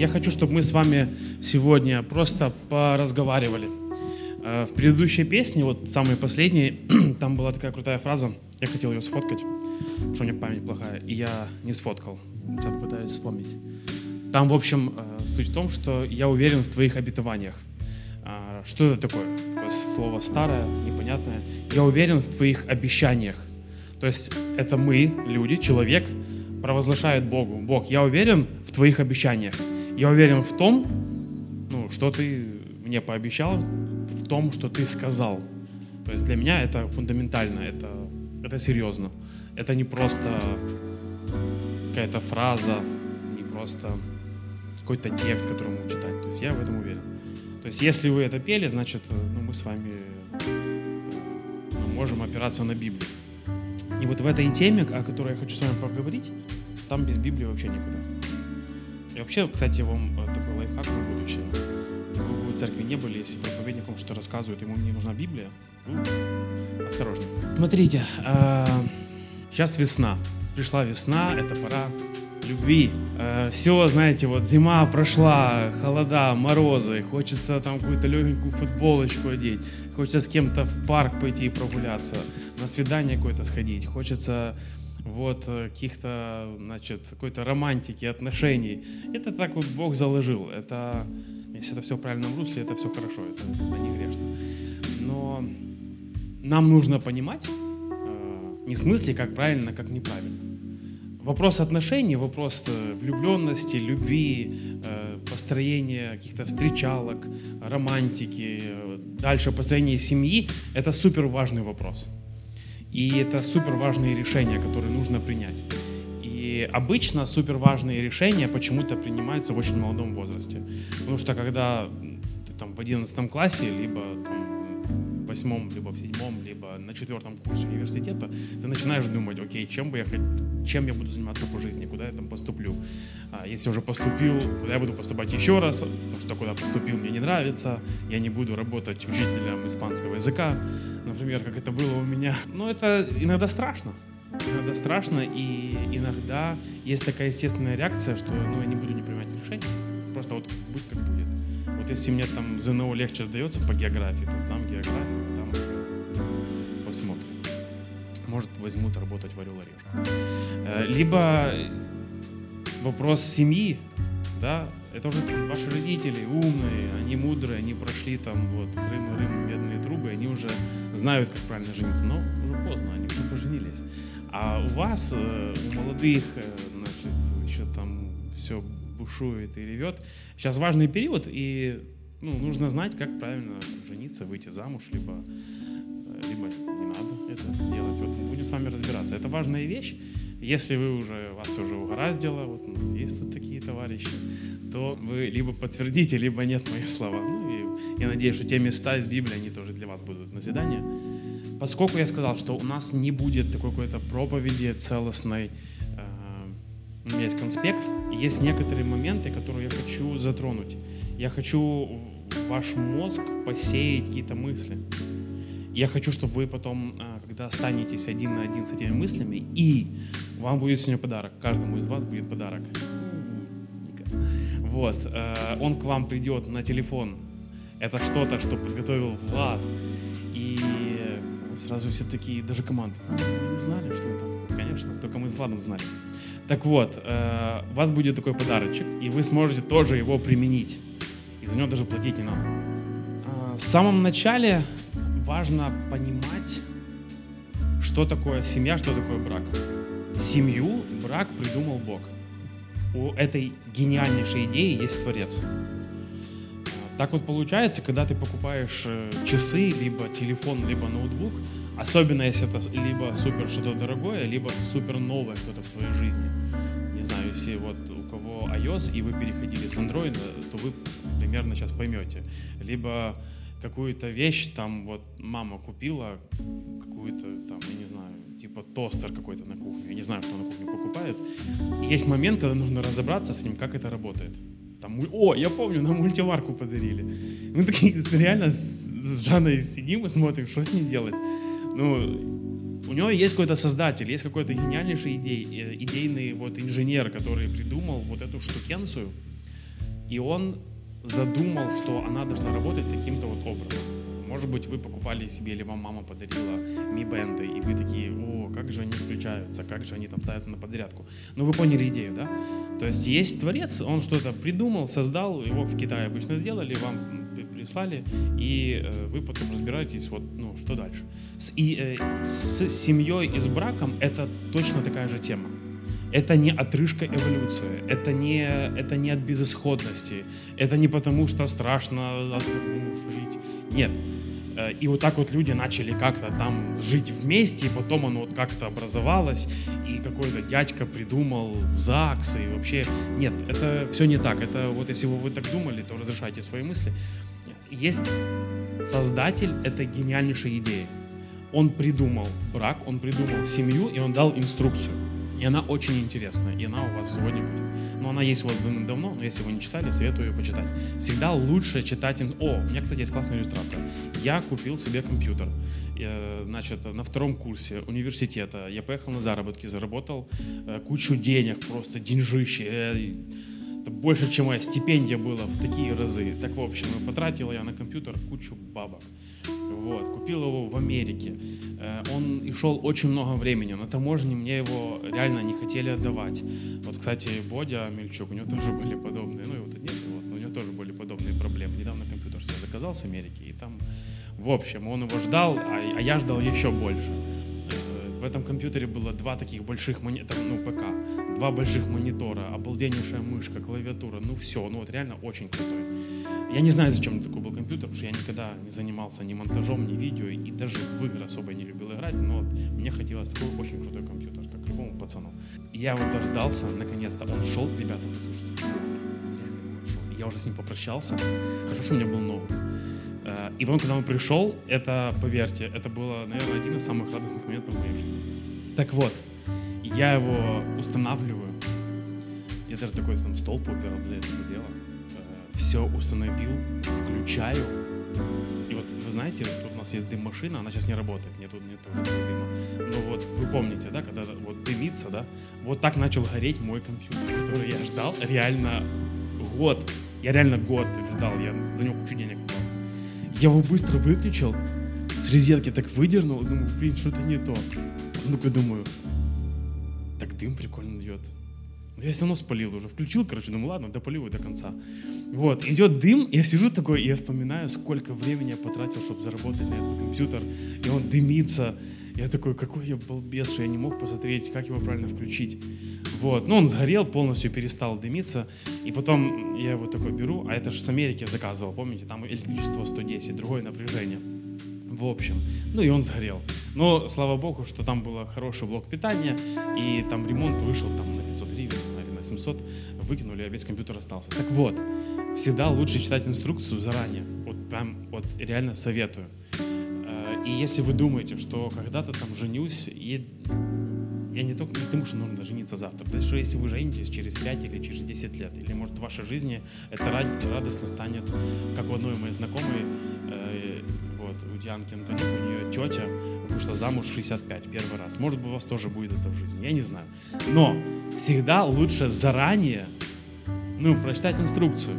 Я хочу, чтобы мы с вами сегодня просто поразговаривали. Э, в предыдущей песне, вот самой последней, там была такая крутая фраза, я хотел ее сфоткать, потому что у меня память плохая, и я не сфоткал. Сейчас пытаюсь вспомнить. Там, в общем, э, суть в том, что я уверен в твоих обетованиях. А, что это такое? Такое слово старое, непонятное. Я уверен в твоих обещаниях. То есть это мы, люди, человек, провозглашает Богу. Бог, я уверен в твоих обещаниях. Я уверен в том, ну, что ты мне пообещал, в том, что ты сказал. То есть для меня это фундаментально, это, это серьезно. Это не просто какая-то фраза, не просто какой-то текст, который мы читать. То есть я в этом уверен. То есть если вы это пели, значит, ну, мы с вами ну, можем опираться на Библию. И вот в этой теме, о которой я хочу с вами поговорить, там без Библии вообще никуда. Вообще, кстати, вам э, такой лайфхак на будущее. Вы в церкви не были, если проповедник вам что рассказывает, ему не нужна Библия, ну, осторожно. Смотрите, сейчас э, весна. Пришла весна, это пора любви. Э, Все, знаете, вот зима прошла, холода, морозы, хочется там какую-то легенькую футболочку одеть, хочется с кем-то в парк пойти и прогуляться, на свидание какое-то сходить, хочется вот э, каких-то, значит, какой-то романтики, отношений. Это так вот Бог заложил. Это, если это все в правильном русле, это все хорошо, это, это не грешно. Но нам нужно понимать, э, не в смысле, как правильно, как неправильно. Вопрос отношений, вопрос э, влюбленности, любви, построения каких-то встречалок, романтики, дальше построения семьи – это супер важный вопрос. И это супер важные решения, которые нужно принять. И обычно супер важные решения почему-то принимаются в очень молодом возрасте. Потому что когда ты там в 11 классе, либо там, восьмом, либо в седьмом, либо на четвертом курсе университета, ты начинаешь думать, окей, чем бы я чем я буду заниматься по жизни, куда я там поступлю. А если уже поступил, куда я буду поступать еще раз, потому что куда поступил мне не нравится, я не буду работать учителем испанского языка, например, как это было у меня. Но это иногда страшно. Иногда страшно, и иногда есть такая естественная реакция, что ну, я не буду не принимать решений. Просто вот будь как будет. Вот если мне там ЗНО легче сдается по географии, то сдам географию, посмотрим. Может, возьмут работать в Орел Орешку. Э, либо вопрос семьи, да, это уже ваши родители умные, они мудрые, они прошли там вот Крым и Рым, медные трубы, они уже знают, как правильно жениться, но уже поздно, они уже поженились. А у вас, э, у молодых, э, значит, еще там все бушует и ревет. Сейчас важный период, и ну, нужно знать, как правильно жениться, выйти замуж, либо, э, либо не надо это делать. Вот будем с вами разбираться. Это важная вещь. Если вы уже, вас уже угораздило, вот у нас есть тут такие товарищи, то вы либо подтвердите, либо нет мои слова. Ну и я надеюсь, что те места из Библии, они тоже для вас будут назидание. Поскольку я сказал, что у нас не будет такой какой-то проповеди целостной, у меня есть конспект, есть некоторые моменты, которые я хочу затронуть. Я хочу в ваш мозг посеять какие-то мысли. Я хочу, чтобы вы потом, а, когда останетесь один на один с этими мыслями, и вам будет сегодня подарок, каждому из вас будет подарок. Вот, э, он к вам придет на телефон. Это что-то, что подготовил Влад. И сразу все такие, даже команда, а, мы не знали, что это. Конечно, только мы с Владом знали. Так вот, э, у вас будет такой подарочек, и вы сможете тоже его применить. И за него даже платить не надо. А, в самом начале важно понимать, что такое семья, что такое брак. Семью, брак придумал Бог. У этой гениальнейшей идеи есть Творец. Так вот получается, когда ты покупаешь э, часы, либо телефон, либо ноутбук, особенно если это либо супер что-то дорогое, либо супер новое что-то в твоей жизни. Не знаю, если вот у кого iOS и вы переходили с Android, то вы примерно сейчас поймете. Либо какую-то вещь там вот мама купила, какую-то там, я не знаю, типа тостер какой-то на кухню. Я не знаю, что на кухне покупают. И есть момент, когда нужно разобраться с ним, как это работает. Там, о, я помню, нам мультиварку подарили. Мы такие реально с, с Жанной сидим и смотрим, что с ним делать. Ну, у него есть какой-то создатель, есть какой-то гениальнейший идей, э, идейный вот инженер, который придумал вот эту штукенцию. И он задумал, что она должна работать таким-то вот образом. Может быть, вы покупали себе, или вам мама подарила ми-бенды, и вы такие, о, как же они включаются, как же они там ставятся на подрядку. Ну, вы поняли идею, да? То есть есть творец, он что-то придумал, создал, его в Китае обычно сделали, вам прислали, и э, вы потом разбираетесь, вот, ну, что дальше. С, и, э, с семьей и с браком это точно такая же тема. Это не отрыжка эволюции, это не, это не от безысходности, это не потому, что страшно жить. Нет, Э, и вот так вот люди начали как-то там жить вместе, и потом оно вот как-то образовалось, и какой-то дядька придумал ЗАГС, и вообще... Нет, это все не так. Это вот если вы так думали, то разрешайте свои мысли. Есть создатель этой гениальнейшей идеи. Он придумал брак, он придумал семью, и он дал инструкцию. И она очень интересная, и она у вас сегодня будет. Но она есть у вас давным-давно, но если вы не читали, советую ее почитать. Всегда лучше читать... О, у меня, кстати, есть классная иллюстрация. Я купил себе компьютер. Значит, на втором курсе университета я поехал на заработки, заработал э, кучу денег, просто деньжище. Э, это больше, чем моя стипендия была в такие разы. Так, в общем, потратил я на компьютер кучу бабок. Вот, купил его в Америке. Э, он и шел очень много времени. На таможне мне его реально не хотели отдавать. Вот, кстати, Бодя Мельчук, у него тоже были подобные, ну его тут нет, вот, но у него тоже были подобные проблемы. Недавно компьютер себе заказал с Америки, и там, в общем, он его ждал, а, а я ждал еще больше. В этом компьютере было два таких больших монитора, ну, ПК, два больших монитора, обалденнейшая мышка, клавиатура, ну, все, ну, вот реально очень крутой. Я не знаю, зачем такой был компьютер, потому что я никогда не занимался ни монтажом, ни видео, и даже в игры особо не любил играть, но вот мне хотелось такой очень крутой компьютер, как любому пацану. И я вот дождался, наконец-то, он шел, ребята, послушайте. Я уже с ним попрощался, хорошо, что у меня был ноут. Э, и потом, когда он пришел, это, поверьте, это было, наверное, один из самых радостных моментов в моей жизни. Так вот, я его устанавливаю. Я даже такой там стол убирал для этого дела. Э, Все установил, включаю. И вот вы знаете, тут у нас есть дым-машина, она сейчас не работает, нет, тут нет тоже дыма. Но вот вы помните, да, когда вот дымится, да, вот так начал гореть мой компьютер, который я ждал реально год. Я реально год ждал, я за него кучу денег дал. Я его быстро выключил, с розетки так выдернул, думаю, блин, что-то не то. Ну, такой думаю, так дым прикольно идет. Но я все равно спалил уже. Включил, короче, думаю, ладно, допалю до конца. Вот, идет дым, я сижу такой, и я вспоминаю, сколько времени я потратил, чтобы заработать на этот компьютер, и он дымится. Я такой, какой я балбес, что я не мог посмотреть, как его правильно включить. Вот. Ну, он сгорел, полностью перестал дымиться. И потом я его такой беру, а это же с Америки заказывал, помните, там электричество 110, другое напряжение. В общем, ну и он сгорел. Но слава богу, что там был хороший блок питания, и там ремонт вышел там на 500 гривен, не знаю, на 700, выкинули, а весь компьютер остался. Так вот, всегда лучше читать инструкцию заранее. Вот прям, вот реально советую. Э, и если вы думаете, что когда-то там женюсь, и я не только не потому, что нужно жениться завтра. Даже если вы женитесь через 5 или через 10 лет, или может в вашей жизни это радостно станет, как у одной моей знакомой, э, вот, у Дианки Антоник, у нее тетя вышла замуж в 65 первый раз. Может быть, у вас тоже будет это в жизни, я не знаю. Но всегда лучше заранее, ну, прочитать инструкцию.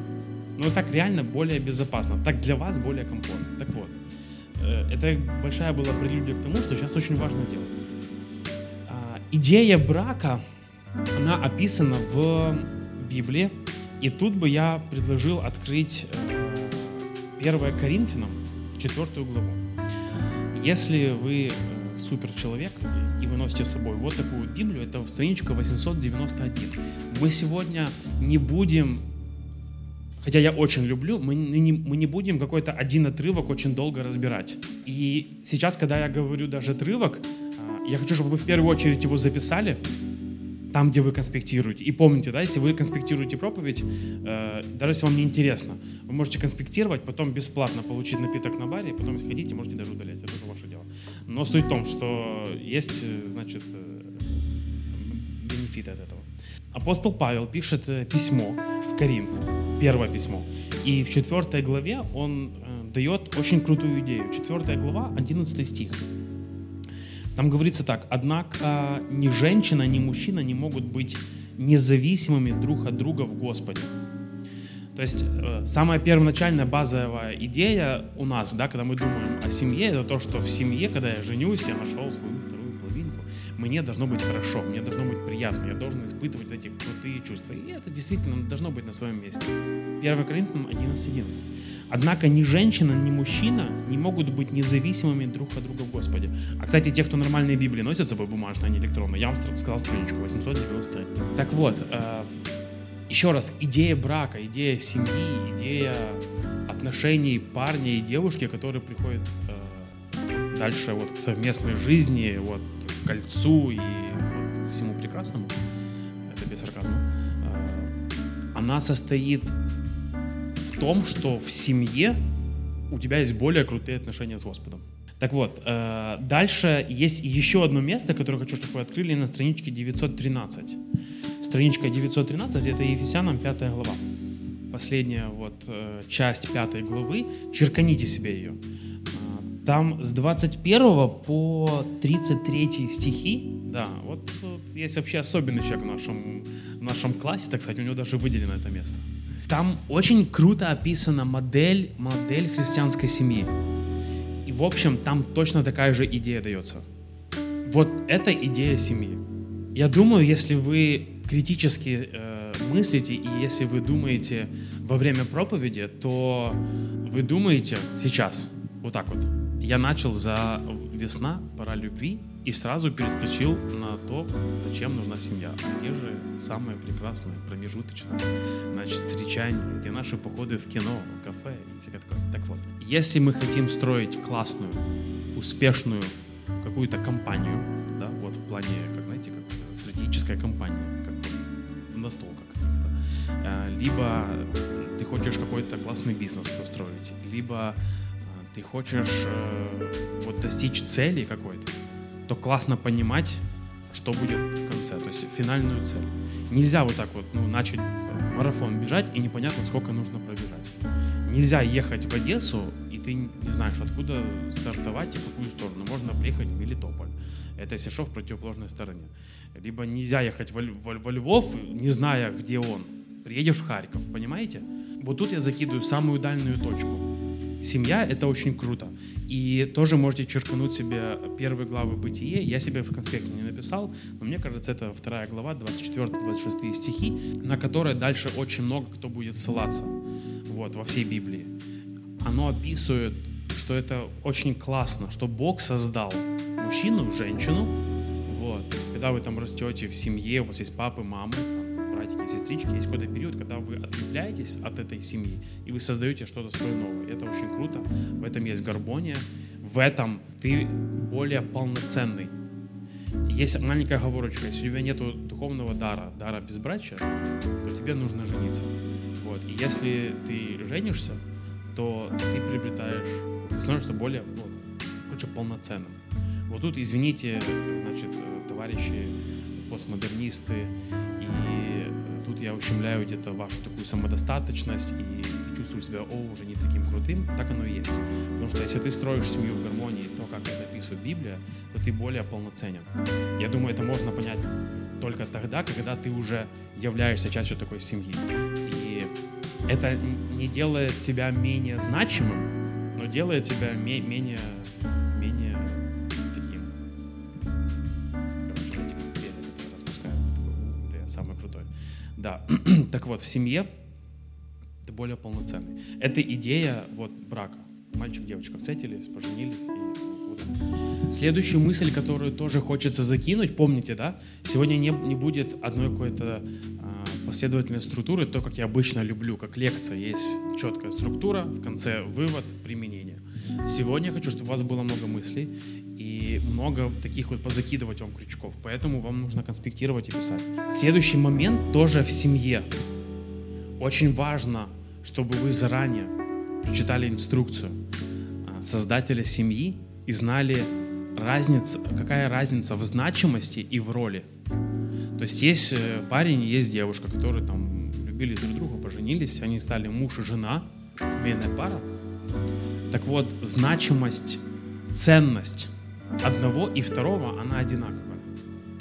Ну, так реально более безопасно, так для вас более комфортно. Так вот, э, это большая была прелюдия к тому, что сейчас очень важно делать идея брака, она описана в Библии. И тут бы я предложил открыть 1 э, Коринфянам, 4 главу. Если вы э, супер человек и вы носите с собой вот такую Библию, это страничка 891. Мы сегодня не будем, хотя я очень люблю, мы не, мы не будем какой-то один отрывок очень долго разбирать. И сейчас, когда я говорю даже отрывок, я хочу, чтобы вы в первую очередь его записали, там, где вы конспектируете. И помните, да, если вы конспектируете проповедь, э, даже если вам не интересно, вы можете конспектировать, потом бесплатно получить напиток на баре, потом, если хотите, можете даже удалять. Это уже ваше дело. Но суть в том, что есть, э, значит, э, бенефиты от этого. Апостол Павел пишет э, письмо в Коринф, первое письмо. И в четвертой главе он дает очень крутую идею. Четвертая глава, 11 стих. Там говорится так, однако ни женщина, ни мужчина не могут быть независимыми друг от друга в Господе. То есть э, самая первоначальная базовая идея у нас, да, когда мы думаем о семье, это то, что в семье, когда я женюсь, я нашел свою вторую половинку, мне должно быть хорошо, мне должно быть приятно, я должен испытывать эти крутые чувства. И это действительно должно быть на своем месте. 1 Коринфянам 11.11. Однако ни женщина, ни мужчина не могут быть независимыми друг от друга в Господе. А, кстати, те, кто нормальные Библии носят с собой бумажные, а не электронные, я вам сказал страничку 891. Так вот, э, еще раз, идея брака, идея семьи, идея отношений парня и девушки, которые приходят э, дальше вот к совместной жизни, вот к кольцу и вот, всему прекрасному, это без сарказма, э, она состоит том, что в семье у тебя есть более крутые отношения с Господом. Так вот, э, дальше есть еще одно место, которое хочу, чтобы вы открыли на страничке 913 страничка 913, это Ефесянам 5 глава. Последняя вот э, часть 5 главы, черканите себе ее. А, там с 21 по 33 стихи, да, вот, вот есть вообще особенный человек в нашем, в нашем классе, так сказать, у него даже выделено это место. Там очень круто описана модель, модель христианской семьи. И, в общем, там точно такая же идея дается. Вот это идея семьи. Я думаю, если вы критически э, мыслите, и если вы думаете во время проповеди, то вы думаете сейчас, вот так вот. Я начал за весна, пора любви, и сразу перескочил на то, зачем нужна семья. Где же самое прекрасное, промежуточное, значит, встречание, где наши походы в кино, в кафе и всякое такое. Так вот, если мы хотим строить классную, успешную какую-то компанию, да, вот в плане, как знаете, как стратегическая компания, настолках каких-то. Э, либо ты хочешь какой-то классный бизнес построить, либо э, ты хочешь э, вот достичь цели какой-то, то классно понимать, что будет в конце, то есть финальную цель. Нельзя вот так вот ну, начать марафон бежать и непонятно, сколько нужно пробежать. Нельзя ехать в Одессу, и ты не знаешь, откуда стартовать и в какую сторону. Можно приехать в Мелитополь. Это если что, в противоположной стороне. Либо нельзя ехать во, во, во Львов, не зная, где он. Приедешь в Харьков, понимаете? Вот тут я закидываю самую дальнюю точку. Семья — это очень круто. И тоже можете черкануть себе первые главы «Бытие». Я себе в конспекте не написал, но мне кажется, это вторая глава, 24-26 стихи, на которые дальше очень много кто будет ссылаться вот, во всей Библии. Оно описывает, что это очень классно, что Бог создал мужчину, женщину, вот. Когда вы там растете в семье, у вас есть папы, мамы, сестрички, есть какой-то период, когда вы отлепляетесь от этой семьи, и вы создаете что-то свое новое. Это очень круто, в этом есть гармония, в этом ты более полноценный. Есть маленькая оговорочка, если у тебя нет духовного дара, дара безбрачия, то тебе нужно жениться. Вот. И если ты женишься, то ты приобретаешь, ты становишься более, ну, короче, полноценным. Вот тут, извините, значит, товарищи постмодернисты, тут я ущемляю где-то вашу такую самодостаточность, и ты чувствуешь себя, о, уже не таким крутым, так оно и есть. Потому что если ты строишь семью в гармонии, то, как это описывает Библия, то ты более полноценен. Я думаю, это можно понять только тогда, когда ты уже являешься частью такой семьи. И это не делает тебя менее значимым, но делает тебя менее так вот, в семье ты более полноценный. Это идея вот брака. Мальчик, девочка встретились, поженились и вот Следующую мысль, которую тоже хочется закинуть, помните, да? Сегодня не, не будет одной какой-то а, последовательной структуры, то, как я обычно люблю, как лекция. Есть четкая структура, в конце вывод, применение. Сегодня я хочу, чтобы у вас было много мыслей и много таких вот позакидывать вам крючков. Поэтому вам нужно конспектировать и писать. Следующий момент тоже в семье. Очень важно, чтобы вы заранее прочитали инструкцию а, создателя семьи и знали разница, какая разница в значимости и в роли. То есть есть э, парень, есть девушка, которые там любили друг друга, поженились, они стали муж и жена, семейная пара. Так вот, значимость, ценность одного и второго, она одинаковая.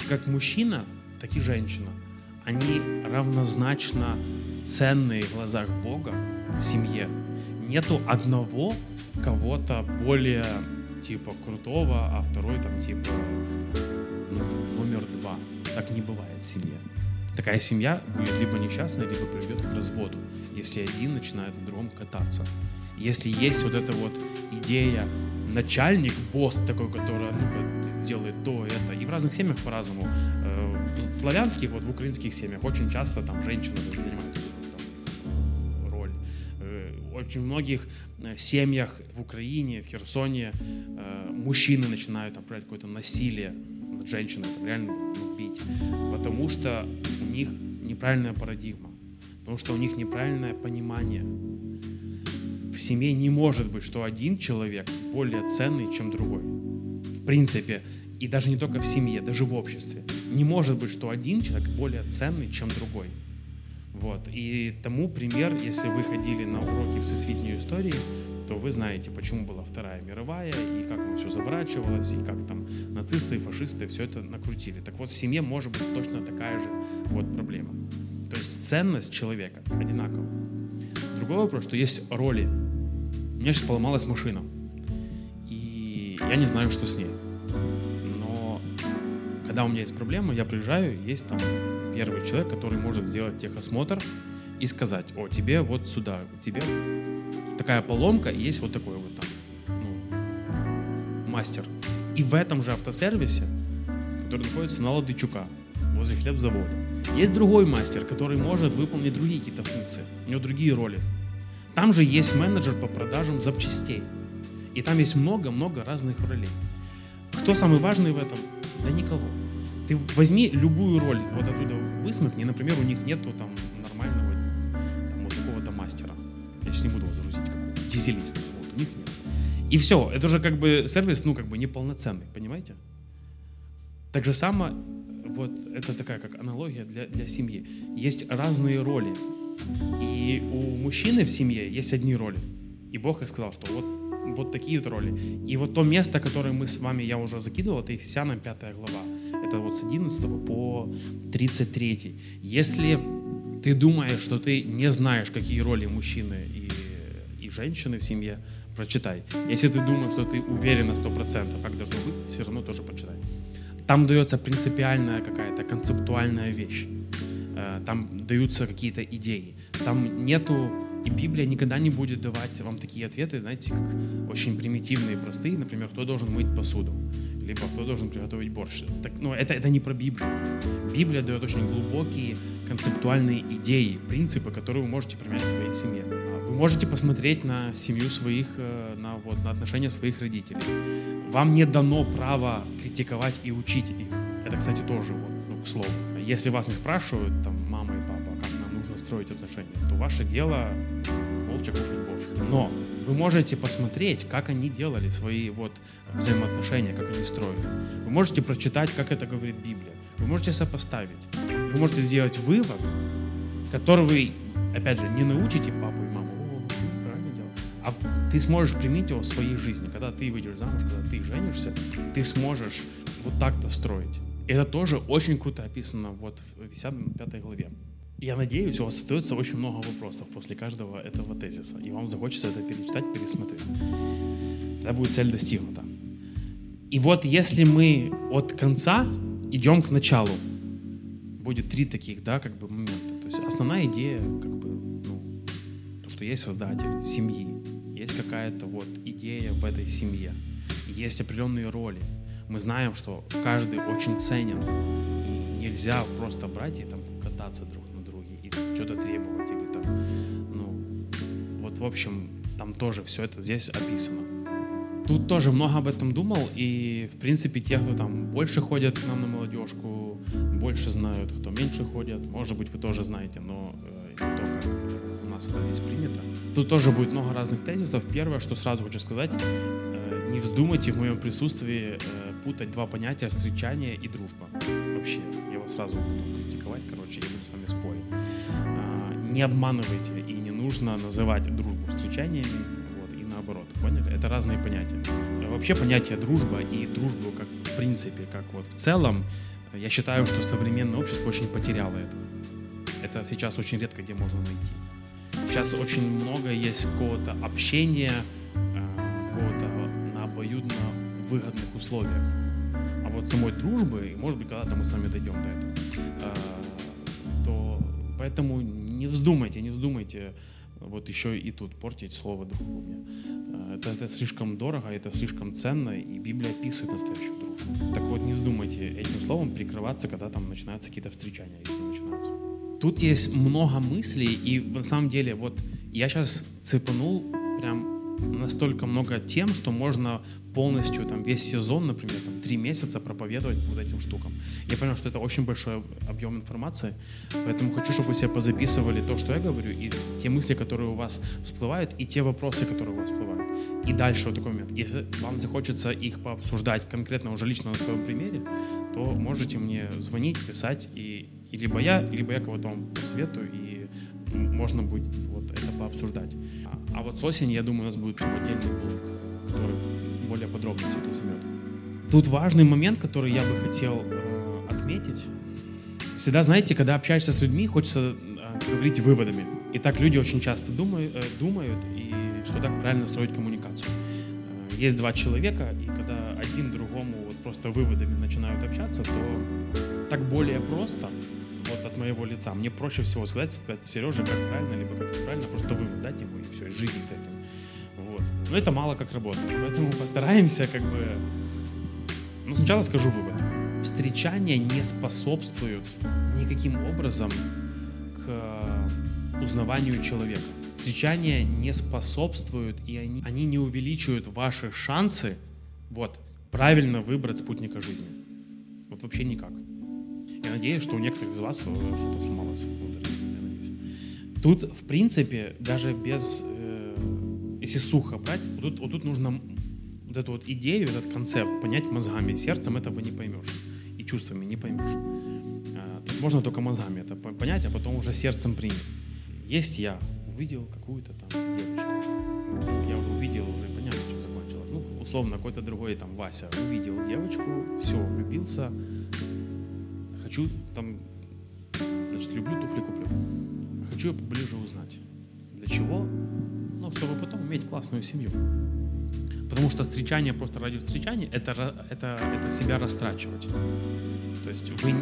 Как мужчина, так и женщина. они равнозначно ценные в глазах Бога в семье. Нету одного кого-то более типа крутого, а второй там типа ну, номер два. Так не бывает в семье. Такая семья будет либо несчастной, либо приведет к разводу, если один начинает на другом кататься. Если есть вот эта вот идея начальник, босс такой, который, ну сделает то, это. И в разных семьях по-разному. Э, в славянских, вот в украинских семьях очень часто там женщины занимают там, роль. Э, очень многих э, семьях в Украине, в Херсоне мужчины начинают там проявлять какое-то насилие над женщиной, там реально бить, потому что у них неправильная парадигма, потому что у них неправильное понимание в семье не может быть, что один человек более ценный, чем другой. В принципе, и даже не только в семье, даже в обществе. Не может быть, что один человек более ценный, чем другой. Вот. И тому пример, если вы ходили на уроки всесвітньої истории, то вы знаете, почему была Вторая мировая, и как оно все заворачивалось, и как там нацисты и фашисты все это накрутили. Так вот, в семье может быть точно такая же вот проблема. То есть ценность человека одинакова. Другой вопрос, что есть роли меня сейчас поломалась машина. И я не знаю, что с ней. Но когда у меня есть проблема, я приезжаю, есть там первый человек, который может сделать техосмотр и сказать, о, тебе вот сюда, тебе такая поломка, и есть вот такой вот там ну, мастер. И в этом же автосервисе, который находится на Ладычука, возле хлебзавода, есть другой мастер, который может выполнить другие какие-то функции. У него другие роли. Там же есть менеджер по продажам запчастей. И там есть много-много разных ролей. Кто самый важный в этом? Да никого. Ты возьми любую роль, вот оттуда высмыкни, например, у них нету там нормального там, вот такого-то мастера. Я сейчас не буду загрузить, какого дизелиста. Вот, у них нет. И все, это уже как бы сервис, ну, как бы неполноценный, понимаете? Так же само, вот это такая как аналогия для, для семьи. Есть разные роли. И у мужчины в семье есть одни роли. И Бог и сказал, что вот, вот такие вот роли. И вот то место, которое мы с вами, я уже закидывал, это Ефесянам 5 глава. Это вот с 11 по 33. Если ты думаешь, что ты не знаешь, какие роли мужчины и, и женщины в семье, прочитай. Если ты думаешь, что ты уверен на 100%, как должно быть, все равно тоже прочитай. Там дается принципиальная какая-то концептуальная вещь. Э, там даются какие-то идеи. Там нету, и Библия никогда не будет давать вам такие ответы, знаете, как очень примитивные, простые, например, кто должен мыть посуду, либо кто должен приготовить борщ. Так, ну, это, это не про Библию. Библия дает очень глубокие концептуальные идеи, принципы, которые вы можете применять в своей семье. Вы можете посмотреть на семью своих, э, на, вот, на отношения своих родителей. Вам не дано право критиковать и учить их. Это, кстати, тоже вот, ну, к слову. Если вас не спрашивают, там, мама и папа, как нам нужно строить отношения, то ваше дело молча кушать борщ. Но вы можете посмотреть, как они делали свои вот взаимоотношения, как они строят. Вы можете прочитать, как это говорит Библия. Вы можете сопоставить. Вы можете сделать вывод, который вы, опять же, не научите папу и маму, о, правильно делал, а ты сможешь применить его в своей жизни. Когда ты выйдешь замуж, когда ты женишься, ты сможешь вот так-то строить. Это тоже очень круто описано вот в 55 главе. Я надеюсь, у вас остается очень много вопросов после каждого этого тезиса, и вам захочется это перечитать, пересмотреть. Тогда будет цель достигнута. И вот если мы от конца идем к началу, будет три таких, да, как бы момента. То есть основная идея, как бы, ну, то, что есть создатель семьи, есть какая-то вот идея в этой семье, есть определенные роли, мы знаем, что каждый очень ценен. И нельзя просто брать и там кататься друг на друге и что-то требовать или там, ну, вот в общем, там тоже все это здесь описано. Тут тоже много об этом думал, и в принципе те, кто там больше ходят к нам на молодежку, больше знают, кто меньше ходят, может быть вы тоже знаете, но э, не то, как у нас это здесь принято. Тут тоже будет много разных тезисов. Первое, что сразу хочу сказать, не вздумайте в моем присутствии э, путать два понятия встречание и дружба. Вообще, я вас сразу буду критиковать, короче, я буду с вами спорить. А, не обманывайте и не нужно называть дружбу встречаниями, вот, и наоборот, поняли? Это разные понятия. Вообще понятие дружба и дружбу как в принципе, как вот в целом, Я считаю, что современное общество очень потеряло это. Это сейчас очень редко где можно найти. Сейчас очень много есть какого-то общения, выгодных условиях. А вот самой дружбы, может быть, когда-то мы с вами дойдем до этого, э, то поэтому не вздумайте, не вздумайте вот еще и тут портить слово друг другу. Э, это, это слишком дорого, это слишком ценно, и Библия описывает настоящую дружбу. Так вот, не вздумайте этим словом прикрываться, когда там начинаются какие-то встречания, если начинаются. Тут есть много мыслей, и на самом деле, вот я сейчас цепанул прям настолько много тем, что можно полностью там весь сезон, например, там три месяца проповедовать вот этим штукам. Я понял, что это очень большой объем информации, поэтому хочу, чтобы вы себе позаписывали то, что я говорю, и те мысли, которые у вас всплывают, и те вопросы, которые у вас всплывают. И дальше вот такой момент. Если вам захочется их пообсуждать конкретно уже лично на своем примере, то можете мне звонить, писать, и, и либо я, либо я кого-то вам посоветую, и можно будет вот это пообсуждать. А, а вот с осени, я думаю, у нас будет там отдельный блок, который более подробно все это займет. Тут важный момент, который я бы хотел э, отметить. Всегда, знаете, когда общаешься с людьми, хочется э, говорить выводами. И так люди очень часто думают, э, думают и что так правильно строить коммуникацию. Э, есть два человека, и когда один другому вот просто выводами начинают общаться, то так более просто вот от моего лица. Мне проще всего сказать, сказать, Сережа, как правильно, либо как неправильно, просто вывод дать ему, и все, и с этим. Но это мало как работает. Поэтому постараемся как бы... Ну, сначала скажу вывод. Встречания не способствуют никаким образом к узнаванию человека. Встречания не способствуют, и они, они не увеличивают ваши шансы вот, правильно выбрать спутника жизни. Вот вообще никак. Я надеюсь, что у некоторых из вас э, что-то сломалось. Тут, в принципе, даже без, э, если сухо брать, вот тут, вот тут нужно вот эту вот идею, этот концепт понять мозгами. Сердцем этого не поймешь. И чувствами не поймешь. Э, тут можно только мозгами это понять, а потом уже сердцем принять. Есть я, увидел какую-то там девочку. Я уже увидел, уже понятно, чем закончилось. Ну, условно, какой-то другой там Вася увидел девочку, все, влюбился, хочу там, значит, люблю туфли куплю. Хочу ее поближе узнать. Для чего? Ну, чтобы потом иметь классную семью. Потому что встречание просто ради встречания это, это, это себя растрачивать. То есть вы,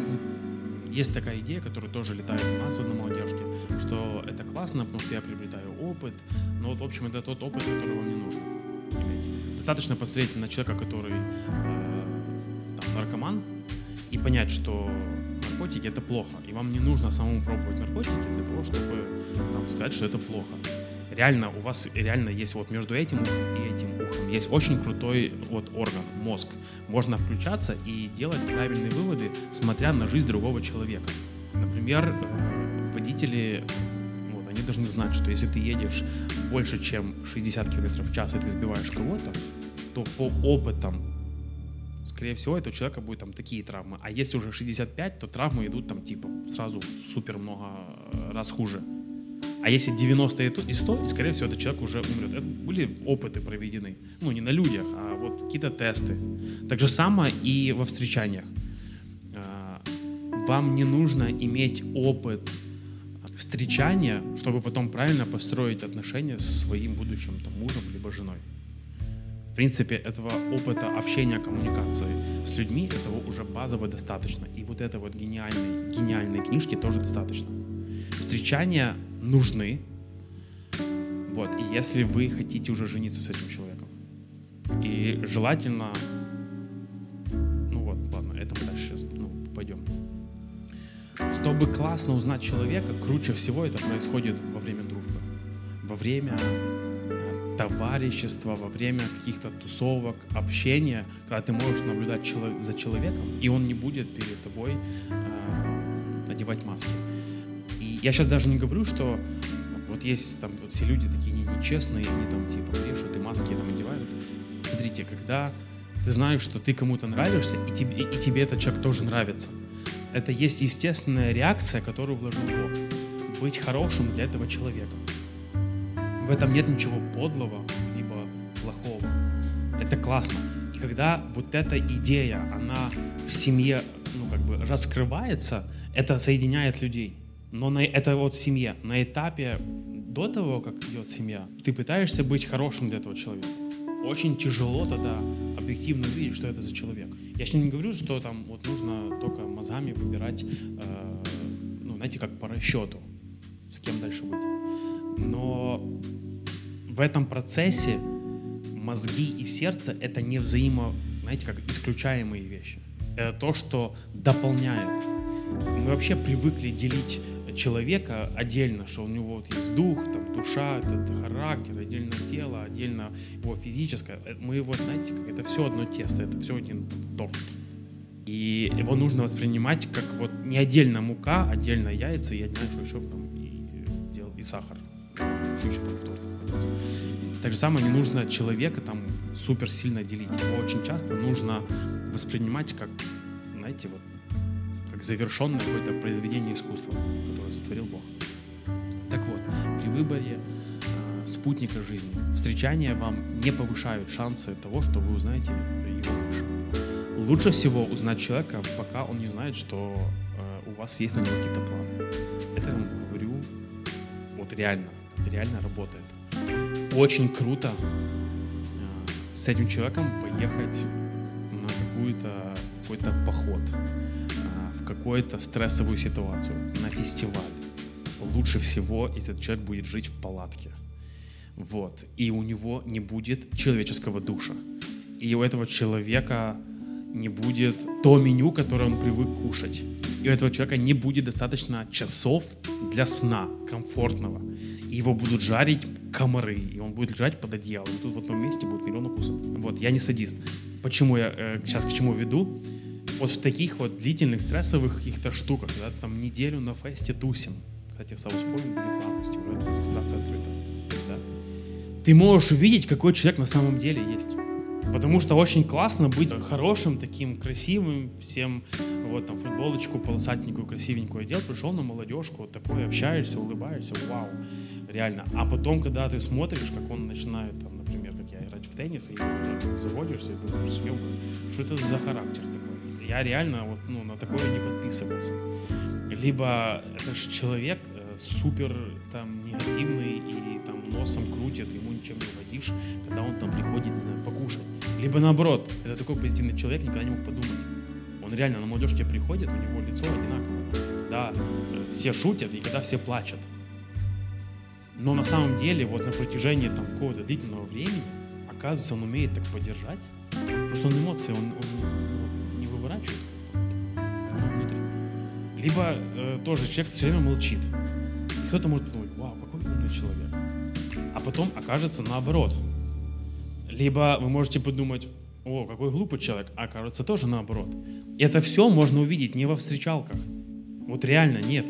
есть такая идея, которая тоже летает у нас в одной молодежке, что это классно, потому что я приобретаю опыт, но вот, в общем, это тот опыт, который вам не иметь. Достаточно посмотреть на человека, который э, там, наркоман, и понять, что наркотики это плохо, и вам не нужно самому пробовать наркотики для того, чтобы там, сказать, что это плохо. Реально, у вас реально есть вот между этим и этим ухом есть очень крутой вот орган, мозг. Можно включаться и делать правильные выводы, смотря на жизнь другого человека. Например, э, водители вот, они должны знать, что если ты едешь больше, чем 60 км в час, и ты сбиваешь кого-то, то по опытам скорее всего, этого человека будет там такие травмы. А если уже 65, то травмы идут там типа сразу супер много раз хуже. А если 90 и 100, и скорее всего этот человек уже умрет. Это были опыты проведены. Ну, не на людях, а вот какие-то тесты. Так же самое и во встречаниях. А, вам не нужно иметь опыт встречания, чтобы потом правильно построить отношения с своим будущим там, мужем либо женой. В принципе, этого опыта общения, коммуникации с людьми, этого уже базово достаточно. И вот этой вот гениальной, гениальной книжки тоже достаточно. Встречания нужны, вот, и если вы хотите уже жениться с этим человеком. И желательно, ну вот, ладно, это мы дальше сейчас ну, пойдем. Чтобы классно узнать человека, круче всего это происходит во время дружбы. Во время товарищества, во время каких-то тусовок, общения, когда ты можешь наблюдать за человеком, и он не будет перед тобой э, одевать маски. Я сейчас даже не говорю, что вот есть там вот все люди такие не, нечестные, они там типа брешут и маски там одевают. Смотрите, когда ты знаешь, что ты кому-то нравишься, и тебе, и тебе этот человек тоже нравится, это есть естественная реакция, которую вложил Бог. Быть хорошим для этого человека. В этом нет ничего подлого, либо плохого. Это классно. И когда вот эта идея, она в семье ну, как бы раскрывается, это соединяет людей. Но на, это вот в семье. На этапе до того, как идет семья, ты пытаешься быть хорошим для этого человека. Очень тяжело тогда объективно увидеть, что это за человек. Я сейчас не говорю, что там вот нужно только мозгами выбирать, э, ну, знаете, как по расчету, с кем дальше быть. Но в этом процессе мозги и сердце — это не взаимо, знаете, как исключаемые вещи. Это то, что дополняет. Мы вообще привыкли делить человека отдельно, что у него вот есть дух, там, душа, это, это характер, отдельно тело, отдельно его физическое. Э, мы его, знаете, как это все одно тесто, это все один торт. И его нужно воспринимать как вот не отдельно мука, отдельно яйца и отдельно еще там, и, и, и сахар. Что еще там в торт так же самое не нужно человека там супер сильно делить. Его очень часто нужно воспринимать как, знаете, вот как завершенное какое-то произведение искусства, которое сотворил Бог. Так вот, при выборе э, спутника жизни встречания вам не повышают шансы того, что вы узнаете его лучше. Лучше всего узнать человека, пока он не знает, что э, у вас есть на него какие-то планы. Это я вам говорю вот реально, реально работает очень круто э, с этим человеком поехать на какую-то какой-то поход, какую-то стрессовую ситуацию, на фестиваль. Лучше всего этот человек будет жить в палатке. Вот. И у него не будет человеческого душа. И у этого человека не будет то меню, которое он привык кушать. И у этого человека не будет достаточно часов для сна комфортного его будут жарить комары, и он будет лежать под одеялом. И тут в одном месте будет миллион укусов. Вот, я не садист. Почему я э, сейчас к чему веду? Вот в таких вот длительных стрессовых каких-то штуках, да, там неделю на фесте тусим. Кстати, Саус-Пойнт будет в августе, уже регистрация открыта. Да? Ты можешь увидеть, какой человек на самом деле есть. Потому что очень классно быть хорошим, таким красивым, всем вот там футболочку полосатенькую, красивенькую одел, пришел на молодежку, вот такой, общаешься, улыбаешься, вау реально. А потом, когда ты смотришь, как он начинает, там, например, как я играть в теннис, и заводишься и думаешь, что это за характер такой? Я реально вот, ну, на такое не подписывался. Либо это же человек э, супер там негативный и там носом крутит, ему ничем не угодишь, когда он там приходит знаю, покушать. Либо наоборот, это такой позитивный человек, никогда не мог подумать. Он реально на молодежке приходит, у него лицо одинаковое. Когда э, все шутят и когда все плачут. Но на самом деле, вот на протяжении там какого-то длительного времени, оказывается, он умеет так поддержать. Просто он эмоции, он, он Либо э, тоже человек все время молчит. И кто-то может подумать, вау, какой умный человек. А потом окажется наоборот. Либо вы можете подумать, о, какой глупый человек, а окажется тоже наоборот. И это все можно увидеть не во встречалках. Вот реально нет.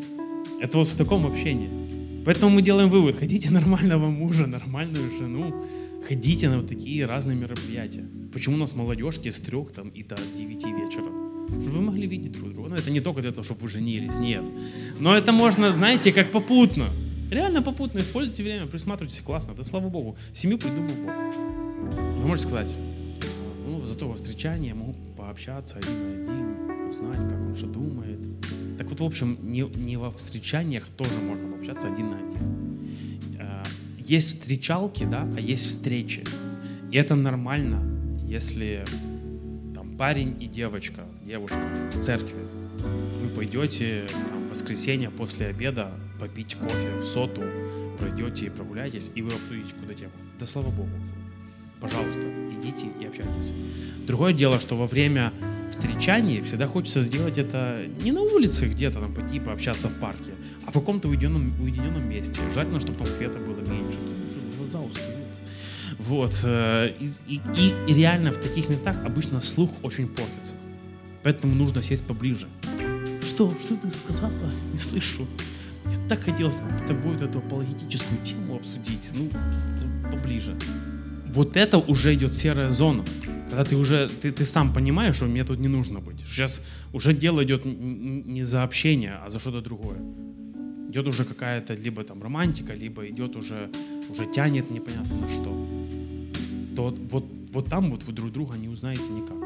Это вот в таком общении. Поэтому мы делаем вывод, хотите нормального мужа, нормальную жену, ходите на вот такие разные мероприятия. Почему у нас молодежки с трех там, и до девяти вечера? Чтобы вы могли видеть друг друга. Но это не только для того, чтобы вы женились, нет. Но это можно, знаете, как попутно. Реально попутно используйте время, присматривайтесь, классно. Да слава Богу, семью придумал Бог. Вы можете сказать, ну, зато во встречании я могу пообщаться один на один, узнать, как он что думает, так вот, в общем, не, не во встречаниях тоже можно общаться один на один. Э, есть встречалки, да, а есть встречи. И это нормально, если там парень и девочка, девушка с церкви, вы пойдете там, в воскресенье после обеда попить кофе в соту, пройдете и прогуляетесь, и вы обсудите куда тему. Да слава Богу. Пожалуйста, идите и общайтесь. Другое дело, что во время встречаний всегда хочется сделать это не на улице где-то там пойти пообщаться в парке, а в каком-то уединенном, уединенном месте. Желательно, чтобы там света было меньше, что глаза устают. Вот. Э, и, и, и реально в таких местах обычно слух очень портится. Поэтому нужно сесть поближе. Что? Что ты сказала? Не слышу. Я так хотел с тобой эту апологетическую тему обсудить. Ну, поближе вот это уже идет серая зона. Когда ты уже, ты, ты сам понимаешь, что мне тут не нужно быть. Сейчас уже дело идет не за общение, а за что-то другое. Идет уже какая-то либо там романтика, либо идет уже, уже тянет непонятно на что. То вот, вот там вот вы друг друга не узнаете никак.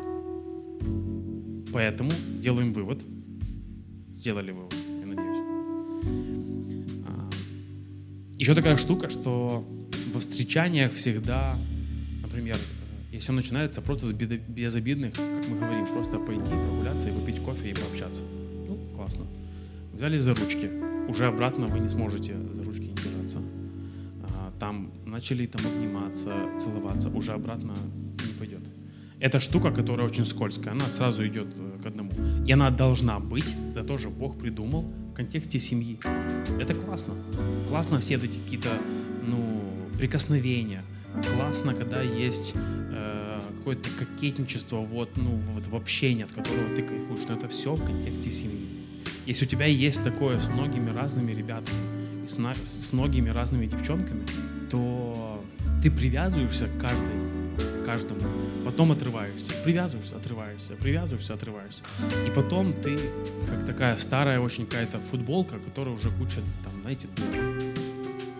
Поэтому делаем вывод. Сделали вывод, я надеюсь. А, Еще такая штука, что во встречаниях всегда, например, если начинается просто с безобидных, как мы говорим, просто пойти прогуляться и выпить кофе и пообщаться. Ну, классно. Взяли за ручки. Уже обратно вы не сможете за ручки не держаться. А, Там начали там обниматься, целоваться, уже обратно. Это штука, которая очень скользкая, она сразу идет э, к одному. И она должна быть, это тоже Бог придумал, в контексте семьи. Это классно. Классно все эти какие-то, ну, прикосновения. Классно, когда есть э, какое-то кокетничество, вот, ну, вот в общении, от которого ты кайфуешь. Но это все в контексте семьи. Если у тебя есть такое с многими разными ребятами и с, на- с многими разными девчонками, то ты привязываешься к каждой, каждому, потом отрываешься, привязываешься, отрываешься, привязываешься, отрываешься. И потом ты, как такая старая очень какая-то футболка, которая уже куча, там, знаете.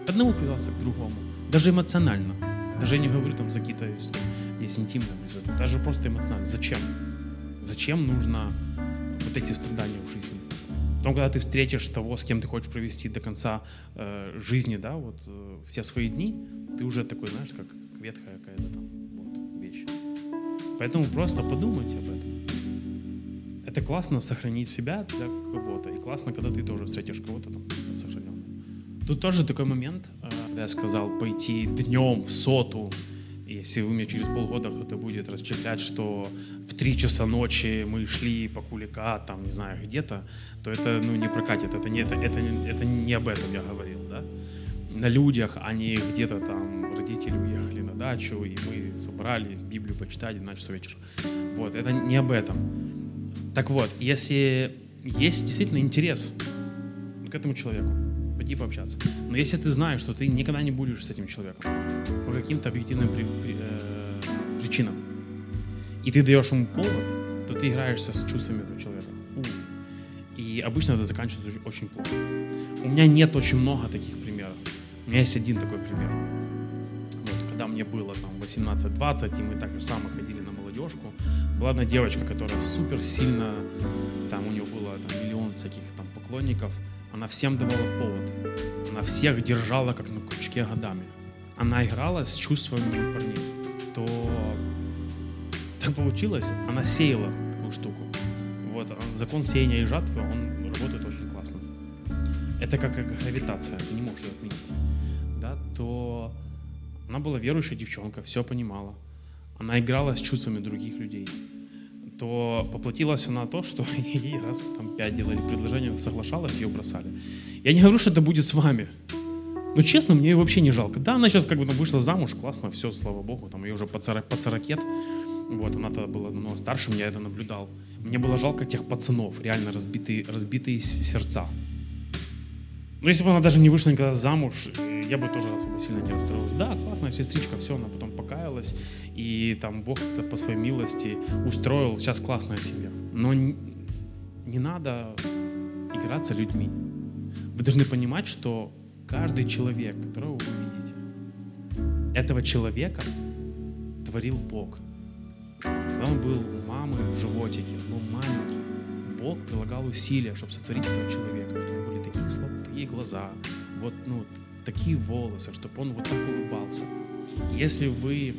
К одному привязался к другому. Даже эмоционально. Даже я не говорю там за какие-то если есть интимные. Даже просто эмоционально. Зачем? Зачем нужно вот эти страдания в жизни? Потом, когда ты встретишь того, с кем ты хочешь провести до конца э, жизни, да, вот э, все свои дни, ты уже такой, знаешь, как ветхая какая-то там. Поэтому просто подумайте об этом. Это классно сохранить себя для кого-то. И классно, когда ты тоже встретишь кого-то там сохраненного. Тут тоже такой момент, э, когда я сказал пойти днем в соту, если вы мне через полгода это будет расчехлять, что в 3 часа ночи мы шли по Кулика, там, не знаю, где-то, то это, ну, не прокатит. Это не, это, это, это не об этом я говорил, да. На людях, а не где-то там родители уехали дачу, и мы собрались Библию почитать в 12 часов вечера. Вот, это не об этом. Так вот, если есть действительно интерес к этому человеку, пойди пообщаться. Но если ты знаешь, что ты никогда не будешь с этим человеком по каким-то объективным при- при- э, причинам, и ты даешь ему повод, то ты играешься с чувствами этого человека. И обычно это заканчивается очень плохо. У меня нет очень много таких примеров. У меня есть один такой пример. Мне было там 18-20, и мы так же само ходили на молодежку, была одна девочка, которая супер сильно, там у нее было там, миллион всяких там поклонников, она всем давала повод. Она всех держала как на крючке годами. Она играла с чувствами парней. То так получилось, она сеяла такую штуку. Вот, а закон сеяния и жатвы, он работает очень классно. Это как гравитация, ты не можешь ее отменить. Да, то она была верующая девчонка, все понимала. Она играла с чувствами других людей. То поплатилась она на то, что ей раз там пять делали предложение, соглашалась, ее бросали. Я не говорю, что это будет с вами. Но честно, мне ее вообще не жалко. Да, она сейчас как бы там вышла замуж, классно, все, слава богу, там ее уже под, 40, под 40 Вот, она тогда была намного старше, я это наблюдал. Мне было жалко тех пацанов, реально разбитые, разбитые сердца. Ну, если бы она даже не вышла никогда замуж, я бы тоже особо сильно не расстроился. Да, классная сестричка, все, она потом покаялась, и там Бог как-то по своей милости устроил, сейчас классная семья. Но н- не надо играться людьми. Вы должны понимать, что каждый человек, которого вы видите, этого человека творил Бог. Когда он был у мамы в животике, он был маленький, Бог прилагал усилия, чтобы сотворить этого человека, чтобы были такие, такие глаза, вот, ну, такие волосы, чтобы он вот так улыбался. Если вы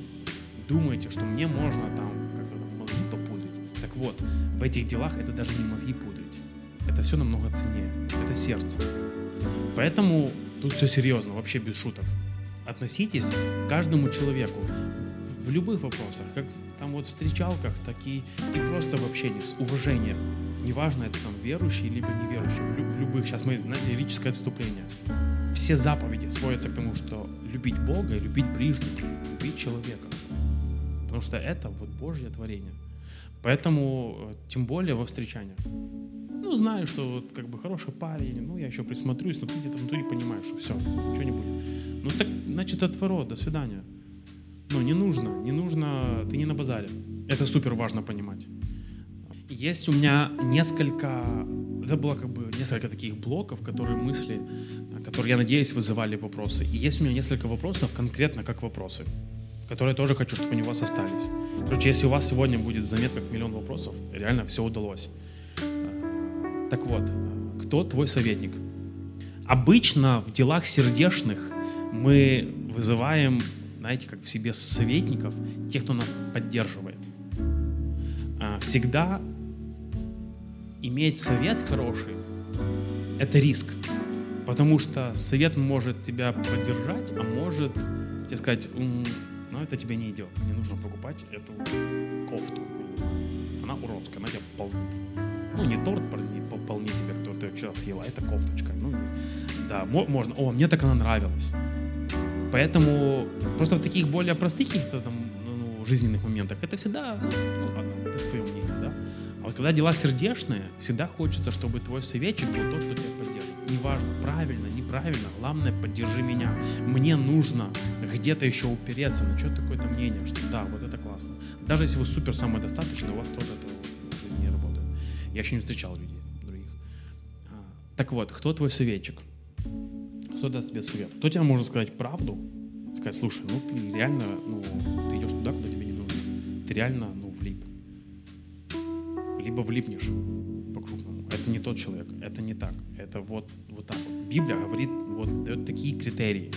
думаете, что мне можно там как-то там мозги попудрить, так вот, в этих делах это даже не мозги пудрить. Это все намного ценнее. Это сердце. Поэтому тут все серьезно, вообще без шуток. Относитесь к каждому человеку в любых вопросах, как там вот в встречалках, так и, и просто в общении, с уважением. Неважно, это там верующий либо неверующий, в, лю- в любых, сейчас мы, знаете, лирическое отступление. Все заповеди сводятся к тому, что любить Бога любить ближнего, любить человека. Потому что это вот Божье творение. Поэтому, э, тем более во встречаниях. Ну, знаю, что вот как бы хороший парень, ну, я еще присмотрюсь, но ты где-то внутри понимаешь, что все, ничего не будет. Ну, так, значит, отворот, до свидания. Ну, не нужно, не нужно, ты не на базаре. Это супер важно понимать. Есть у меня несколько, это было как бы несколько таких блоков, которые мысли, которые, я надеюсь, вызывали вопросы. И есть у меня несколько вопросов конкретно как вопросы. которые тоже хочу, чтобы они у вас остались. Короче, если у вас сегодня будет в заметках миллион вопросов, реально все удалось. Так вот, кто твой советник? Обычно в делах сердечных мы вызываем, знаете, как в себе советников, тех, кто нас поддерживает. А, всегда иметь совет хороший – это риск. Потому что совет может тебя поддержать, а может тебе сказать, но это тебе не идет, не нужно покупать эту кофту. Она уродская, она тебя полнит. Ну, не торт полнит тебя, который ты вчера съела, а это кофточка. Ну, да, можно. О, мне так она нравилась. Поэтому просто в таких более простых каких-то там ну, жизненных моментах это всегда, ну, ладно, это твое мнение, да. А вот когда дела сердечные, всегда хочется, чтобы твой советчик был тот, кто тебя поддержит. Неважно, правильно, неправильно, главное, поддержи меня. Мне нужно где-то еще упереться на что-то такое-то мнение, что да, вот это классно. Даже если вы супер самодостаточны, у вас тоже это в жизни не работает. Я еще не встречал людей других. А, так вот, кто твой советчик? Кто даст тебе совет? Кто тебе может сказать правду? Сказать, слушай, ну ты реально, ну, ты идешь туда, куда тебе не нужно. Ты реально, ну, влип. Либо влипнешь по-крупному. Это не тот человек, это не так. Это вот, вот так. Библия говорит, вот дает такие критерии.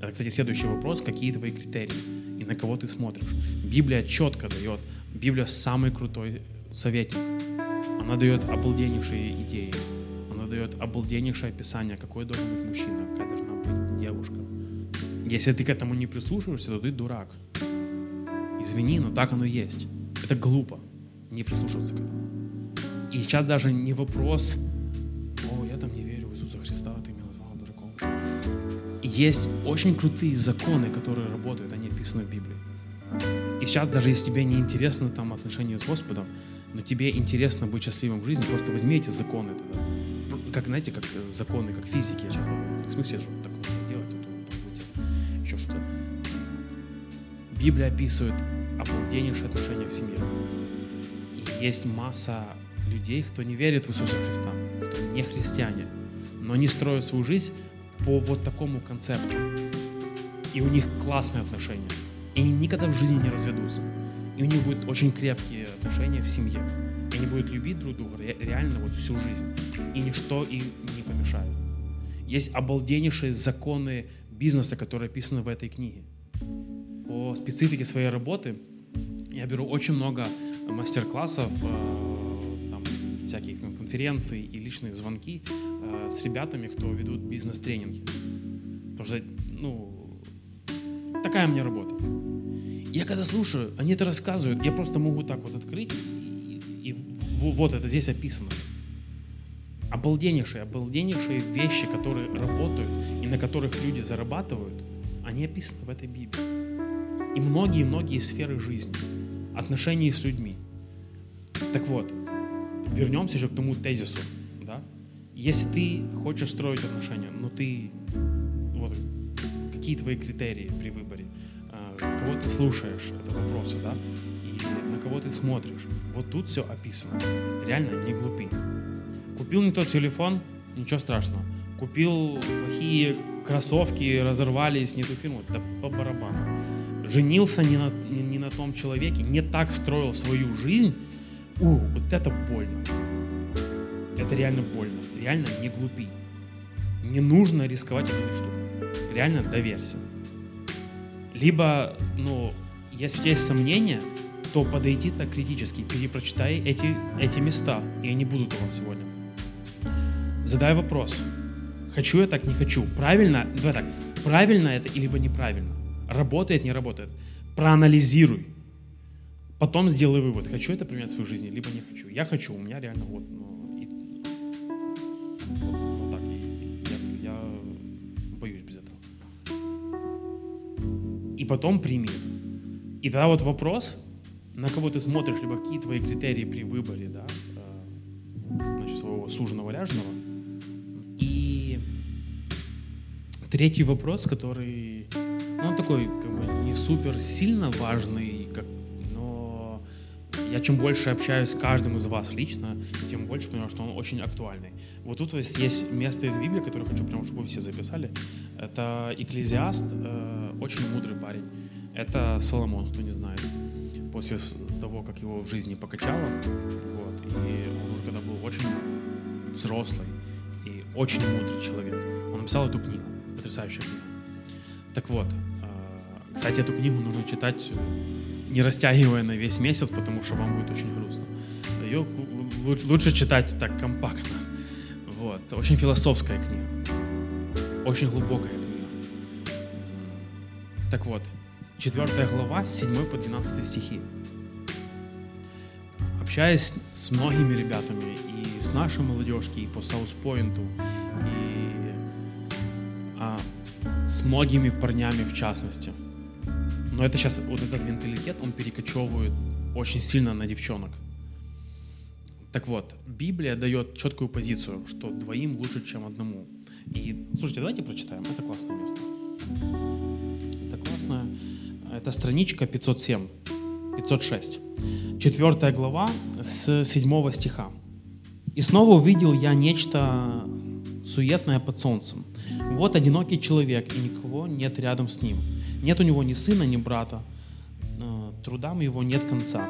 Это, кстати, следующий вопрос, какие твои критерии и на кого ты смотришь. Библия четко дает, Библия самый крутой советник. Она дает обалденнейшие идеи дает обалденнейшее описание, какой должен быть мужчина, какая должна быть девушка. Если ты к этому не прислушиваешься, то ты дурак. Извини, но так оно есть. Это глупо не прислушиваться к этому. И сейчас даже не вопрос, о, я там не верю в Иисуса Христа, ты меня назвал дураком. Есть очень крутые законы, которые работают, они описаны в Библии. И сейчас даже если тебе не интересно там отношения с Господом, но тебе интересно быть счастливым в жизни, просто возьми эти законы тогда как, знаете, как законы, как физики, я часто говорю, в смысле, что так нужно делать, то там будете еще что-то. Библия описывает обалденнейшие отношения в семье. И есть масса людей, кто не верит в Иисуса Христа, кто не христиане, но они строят свою жизнь по вот такому концепту. И у них классные отношения. И они никогда в жизни не разведутся. И у них будут очень крепкие отношения в семье они будут любить друг друга реально вот всю жизнь. И ничто им не помешает. Есть обалденнейшие законы бизнеса, которые описаны в этой книге. По специфике своей работы я беру очень много мастер-классов, э, всяких конференций и личные звонки э, с ребятами, кто ведут бизнес-тренинги. Потому что, ну, такая у меня работа. Я когда слушаю, они это рассказывают, я просто могу так вот открыть вот это здесь описано. Обалденнейшие, обалденнейшие вещи, которые работают и на которых люди зарабатывают, они описаны в этой Библии. И многие-многие сферы жизни, отношений с людьми. Так вот, вернемся же к тому тезису. Да? Если ты хочешь строить отношения, но ты... Вот, какие твои критерии при выборе? А, кого ты слушаешь? Это вопросы, да? Кого ты смотришь. Вот тут все описано. Реально не глупи. Купил не тот телефон, ничего страшного. Купил плохие кроссовки, разорвались, не ту фирму, да по барабану. Женился не на, не, не на том человеке, не так строил свою жизнь, у, вот это больно. Это реально больно. Реально не глупи. Не нужно рисковать этой штукой. Реально доверься. Либо, ну, если у тебя есть сомнения, то подойди так критически, перепрочитай эти, эти места, и они будут у вас сегодня. Задай вопрос. Хочу я так, не хочу. Правильно? Давай так. Правильно это или неправильно? Работает, не работает? Проанализируй. Потом сделай вывод, хочу это применять в своей жизни, либо не хочу. Я хочу, у меня реально вот, ну, и, вот, вот так, и, я, я боюсь без этого. И потом прими это. И тогда вот вопрос, на кого ты смотришь, либо какие твои критерии при выборе, да, э, значит, своего суженого ряженого. И третий вопрос, который, ну, он такой, как бы, не супер сильно важный, как, но я чем больше общаюсь с каждым из вас лично, тем больше понимаю, что он очень актуальный. Вот тут есть, есть место из Библии, которое хочу прямо, чтобы вы все записали. Это Экклезиаст, э, очень мудрый парень Это Соломон, кто не знает. После того, как его в жизни покачало, вот, и он уже когда был очень взрослый и очень мудрый человек, он написал эту книгу, потрясающую книгу. Так вот, э, кстати, эту книгу нужно читать не растягивая на весь месяц, потому что вам будет очень грустно. Ее лучше читать так компактно. Вот. Очень философская книга. Очень глубокая книга. Так вот, 4 глава, с 7 по 12 стихи. Общаясь с многими ребятами, и с нашей молодежки, и по Саус-Пойнту, и а, с многими парнями в частности. Но это сейчас, вот этот менталитет, он перекочевывает очень сильно на девчонок. Так вот, Библия дает четкую позицию, что двоим лучше, чем одному. И, слушайте, давайте прочитаем. Это классное место. Это страничка 507, 506. Четвертая глава с седьмого стиха. «И снова увидел я нечто суетное под солнцем. Вот одинокий человек, и никого нет рядом с ним. Нет у него ни сына, ни брата. Э, трудам его нет конца.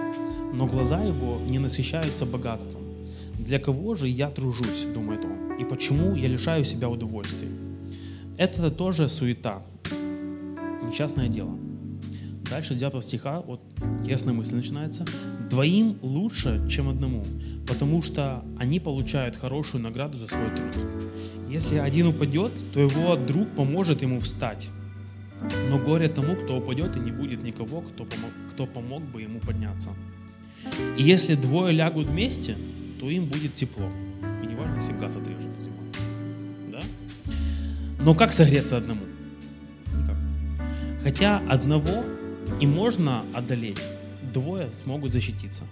Но глаза его не насыщаются богатством. Для кого же я тружусь, думает он, и почему я лишаю себя удовольствия? Это тоже суета, несчастное дело. Дальше 9 стиха, вот ясная мысль начинается. Двоим лучше, чем одному, потому что они получают хорошую награду за свой труд. Если один упадет, то его друг поможет ему встать. Но горе тому, кто упадет, и не будет никого, кто помог, кто помог бы ему подняться. И если двое лягут вместе, то им будет тепло. И не важно, если газ отрежет зимой. Да? Но как согреться одному? Никак. Хотя одного и можно одолеть, двое смогут защититься.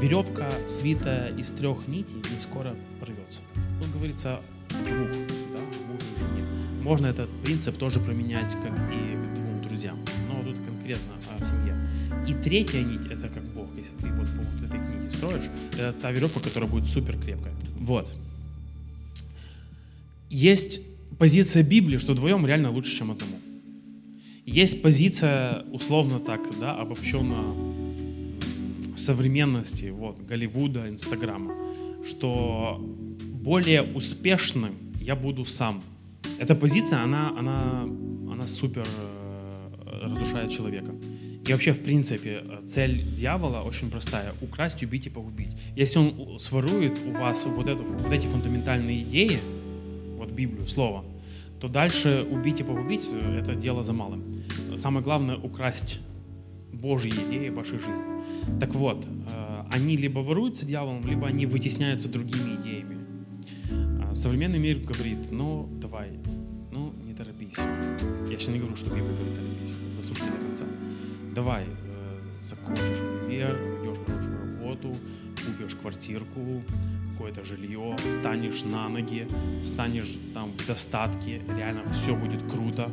Веревка, свитая из трех нитей, не скоро порвется. Тут говорится двух, да, мужу и жене. Можно этот принцип тоже применять как и двум друзьям, но тут конкретно о семье. И третья нить — это как Бог. Если ты вот по вот этой книге строишь, это та веревка, которая будет супер крепкая. Вот. Есть позиция Библии, что вдвоем реально лучше, чем одному. Есть позиция, условно так, да, обобщенно современности, вот, Голливуда, Инстаграма, что более успешным я буду сам. Эта позиция, она, она, она супер э, разрушает человека. И вообще, в принципе, цель дьявола очень простая – украсть, убить и погубить. Если он сворует у вас вот, эту, вот эти фундаментальные идеи, вот Библию, Слово, то дальше убить и погубить – это дело за малым. Самое главное – украсть Божьи идеи в вашей жизни. Так вот, э, они либо воруются дьяволом, либо они вытесняются другими идеями. А современный мир говорит, ну, давай, ну, не торопись. Я сейчас не говорю, что Библия говорит торопись, дослушайте до конца давай, э, закончишь универ, найдешь хорошую работу, купишь квартирку, какое-то жилье, станешь на ноги, станешь там в достатке, реально все будет круто.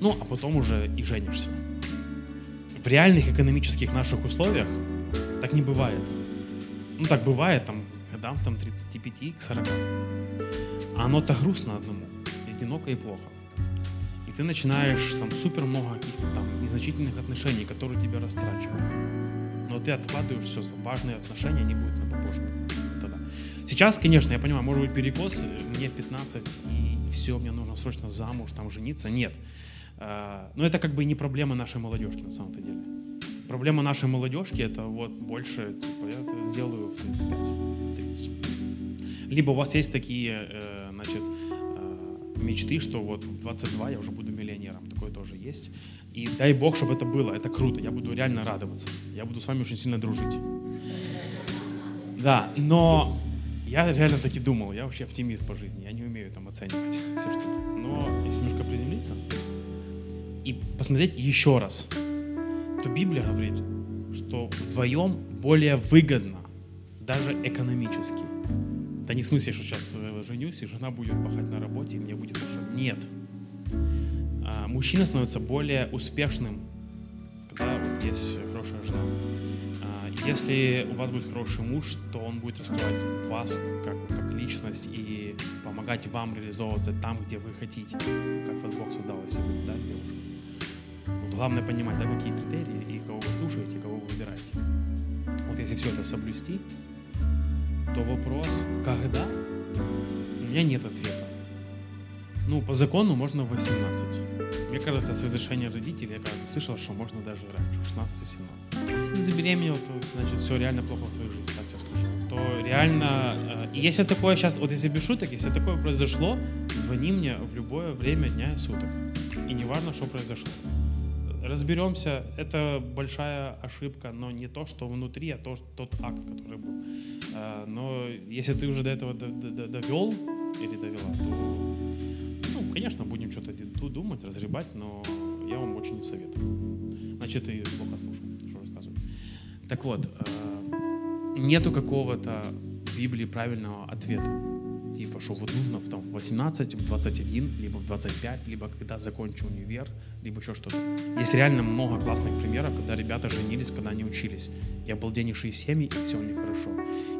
Ну, а потом уже и женишься. В реальных экономических наших условиях так не бывает. Ну, так бывает там годам там 35 к 40. А оно-то грустно одному, одиноко и плохо и ты начинаешь там супер много каких-то там незначительных отношений, которые тебя растрачивают. Ты откладываешь все, важные отношения, они будут на попозже. Тогда. Сейчас, конечно, я понимаю, может быть перекос, мне 15, и все, мне нужно срочно замуж, там жениться. Нет. А, но это как бы не проблема нашей молодежки на самом-то деле. Проблема нашей молодежки это вот больше, типа, я это сделаю в 35, 30. Либо у вас есть такие, э, значит, мечты, что вот в 22 я уже буду миллионером. Такое тоже есть. И дай Бог, чтобы это было. Это круто. Я буду реально радоваться. Я буду с вами очень сильно дружить. Да, но я реально таки думал, я вообще оптимист по жизни, я не умею там оценивать все штуки. Но если немножко приземлиться и посмотреть еще раз, то Библия говорит, что вдвоем более выгодно, даже экономически. Да не в смысле, что сейчас э, женюсь, и жена будет пахать на работе, и мне будет хорошо. Нет. А, мужчина становится более успешным, когда есть хорошая жена. А, если у вас будет хороший муж, то он будет раскрывать вас как, как личность и помогать вам реализовываться там, где вы хотите, как вас Бог создал, если да, девушка. Вот главное понимать, да, какие критерии и кого вы слушаете, кого вы выбираете. Вот если все это соблюсти, то вопрос «когда?» у меня нет ответа. Ну, по закону можно в 18. Мне кажется, с разрешения родителей, я когда-то слышал, что можно даже раньше, 16-17. Если ты забеременел, то значит все реально плохо в твоей жизни, так тебе скажу. То реально, э, если такое сейчас, вот если без шуток, если такое произошло, звони мне в любое время дня и суток. И не важно, что произошло. Разберемся, это большая ошибка, но не то, что внутри, а то, тот акт, который был. Э, но если ты уже до этого довел или довела, то конечно, будем что-то думать, разребать, но я вам очень не советую. Значит, ты плохо слушал, что рассказываю. Так вот, э, нету какого-то Библии правильного ответа. Что вот нужно в, там, в 18, в 21, либо в 25, либо когда закончу универ, либо еще что-то. Есть реально много классных примеров, когда ребята женились, когда они учились. И обалденнейшие семьи, и все у них хорошо.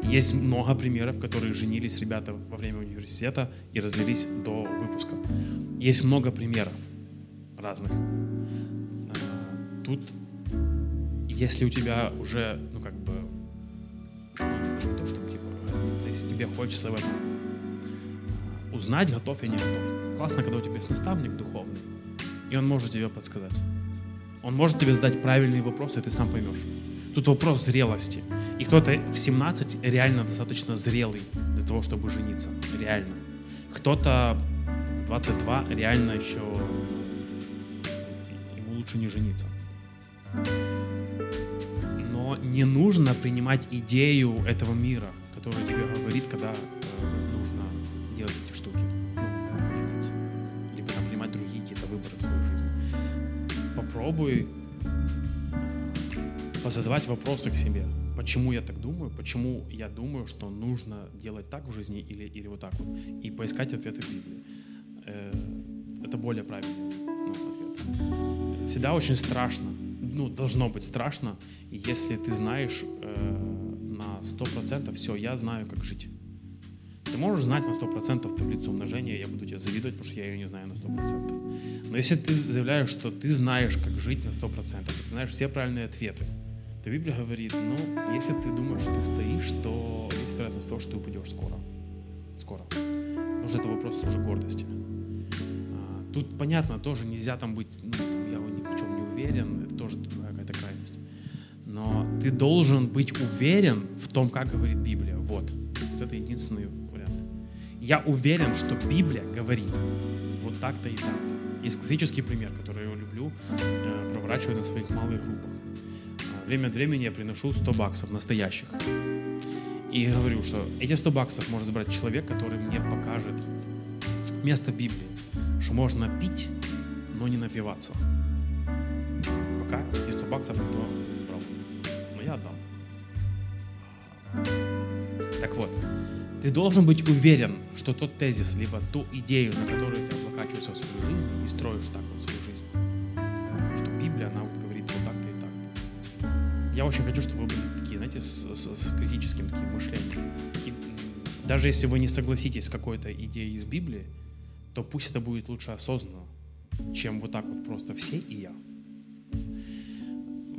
Есть много примеров, которые женились ребята во время университета и развелись до выпуска. Есть много примеров разных. А, тут, если у тебя уже, ну как бы, не то, что типа, если тебе хочется в этом узнать, готов я не готов. Классно, когда у тебя есть наставник духовный, и он может тебе подсказать. Он может тебе задать правильные вопросы, и ты сам поймешь. Тут вопрос зрелости. И кто-то в 17 реально достаточно зрелый для того, чтобы жениться. Реально. Кто-то в 22 реально еще ему лучше не жениться. Но не нужно принимать идею этого мира, которая тебе говорит, когда э, делать эти штуки. Ну, жениться. Либо там принимать другие какие-то выборы в свою жизнь. Попробуй позадавать вопросы к себе. Почему я так думаю? Почему я думаю, что нужно делать так в жизни или, или вот так вот? И поискать ответы в Библии. Э, это более правильный ну, ответ. Всегда очень страшно, ну, должно быть страшно, если ты знаешь э, на 100% все, я знаю, как жить. Ты можешь знать на 100% таблицу умножения, я буду тебе завидовать, потому что я ее не знаю на 100%. Но если ты заявляешь, что ты знаешь, как жить на 100%, ты знаешь все правильные ответы, то Библия говорит, ну, если ты думаешь, что ты стоишь, то есть вероятность того, что ты упадешь скоро. Скоро. Потому что это вопрос уже гордости. А, тут, понятно, тоже нельзя там быть, ну, я ни в чем не уверен, это тоже какая-то крайность. Но ты должен быть уверен в том, как говорит Библия. Вот. Вот это единственный. Я уверен, что Библия говорит вот так-то и так-то. Есть классический пример, который я люблю, э, проворачиваю на своих малых группах время от времени я приношу 100 баксов настоящих. И говорю, что эти 100 баксов может забрать человек, который мне покажет место в Библии, что можно пить, но не напиваться. Пока эти 100 баксов никто не забрал. Но я отдам. Вот, ты должен быть уверен, что тот тезис, либо ту идею, на которую ты облокачиваешься в свою жизнь и строишь так вот свою жизнь, что Библия, она вот я очень хочу, чтобы вы были такие, знаете, с, с, с критическим таким мышлением. И даже если вы не согласитесь с какой-то идеей из Библии, то пусть это будет лучше осознанно, чем вот так вот просто все и я.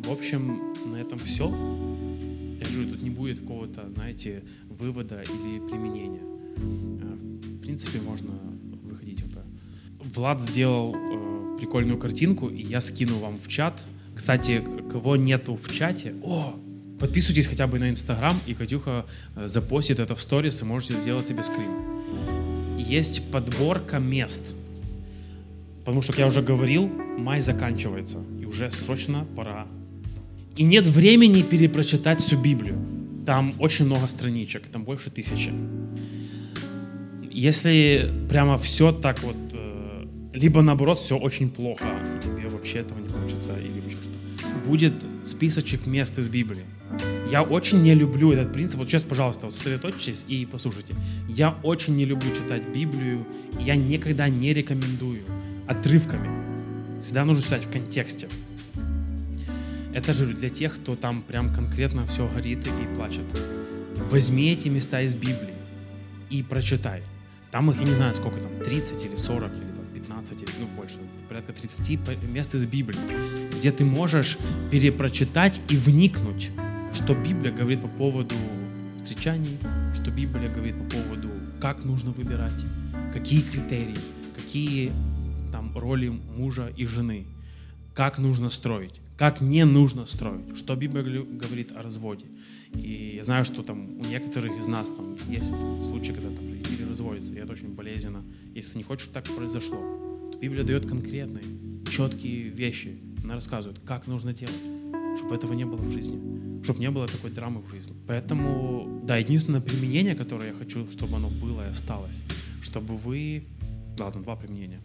В общем, на этом все. Говорю, тут не будет какого-то, знаете, вывода или применения. Э, в принципе, можно выходить это. Влад сделал э, прикольную картинку, и я скину вам в чат – кстати, кого нету в чате, о, подписывайтесь хотя бы на Инстаграм, и Катюха э, запостит это в сторис, и можете сделать себе скрин. Есть подборка мест. Потому что, как я уже говорил, май заканчивается, и уже срочно пора. И нет времени перепрочитать всю Библию. Там очень много страничек, там больше тысячи. Если прямо все так вот, э, либо наоборот, все очень плохо, и тебе вообще этого не хочется, или еще что будет списочек мест из Библии. Я очень не люблю этот принцип. Вот сейчас, пожалуйста, вот сосредоточьтесь и послушайте. Я очень не люблю читать Библию. Я никогда не рекомендую отрывками. Всегда нужно читать в контексте. Это же для тех, кто там прям конкретно все горит и плачет. Возьми эти места из Библии и прочитай. Там их, я не знаю, сколько там, 30 или 40 или там, 15, ну больше, порядка 30 мест из Библии, где ты можешь перепрочитать и вникнуть, что Библия говорит по поводу встречаний, что Библия говорит по поводу, как нужно выбирать, какие критерии, какие там роли мужа и жены, как нужно строить, как не нужно строить, что Библия говорит о разводе. И я знаю, что там у некоторых из нас там есть случаи, когда там родители разводятся, и это очень болезненно. Если не хочешь, чтобы так произошло, то Библия дает конкретные, четкие вещи. Она рассказывает, как нужно делать, чтобы этого не было в жизни, чтобы не было такой драмы в жизни. Поэтому, да, единственное применение, которое я хочу, чтобы оно было и осталось, чтобы вы... Ладно, два применения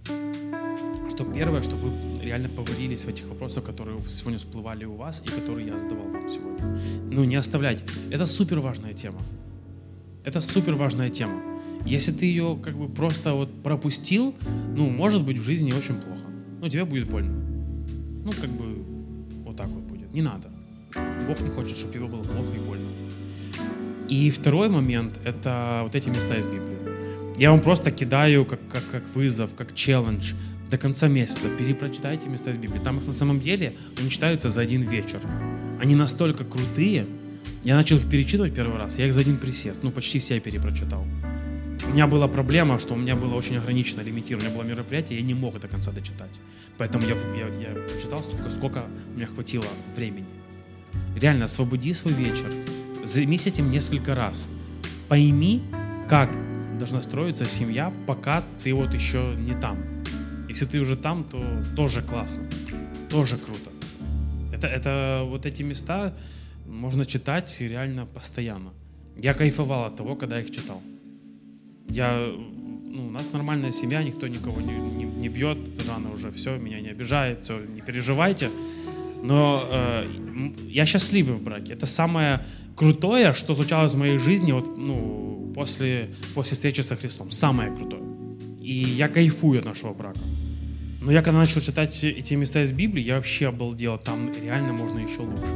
что первое, что вы реально поварились в этих вопросах, которые сегодня всплывали у вас и которые я задавал вам сегодня. Ну, не оставлять. Это супер важная тема. Это супер важная тема. Если ты ее как бы просто вот пропустил, ну, может быть в жизни очень плохо. Ну, тебе будет больно. Ну, как бы вот так вот будет. Не надо. Бог не хочет, чтобы тебе было плохо и больно. И второй момент — это вот эти места из Библии. Я вам просто кидаю как, как, как вызов, как челлендж до конца месяца перепрочитайте места из Библии. Там их на самом деле они читаются за один вечер. Они настолько крутые. Я начал их перечитывать первый раз. Я их за один присест. Ну, почти все я перепрочитал. У меня была проблема, что у меня было очень ограничено, лимитировано. У меня было мероприятие, я не мог до конца дочитать. Поэтому я, я, я прочитал столько, сколько у меня хватило времени. Реально, освободи свой вечер. Займись этим несколько раз. Пойми, как должна строиться семья, пока ты вот еще не там. Если ты уже там, то тоже классно, тоже круто. Это, это вот эти места можно читать реально постоянно. Я кайфовал от того, когда их читал. Я, ну, у нас нормальная семья, никто никого не, не, не бьет, Жанна уже все, меня не обижает, все, не переживайте. Но э, я счастливый в браке. Это самое крутое, что случалось в моей жизни вот, ну, после, после встречи со Христом. Самое крутое. И я кайфую от нашего брака. Но я когда начал читать эти места из Библии, я вообще обалдел. Там реально можно еще лучше.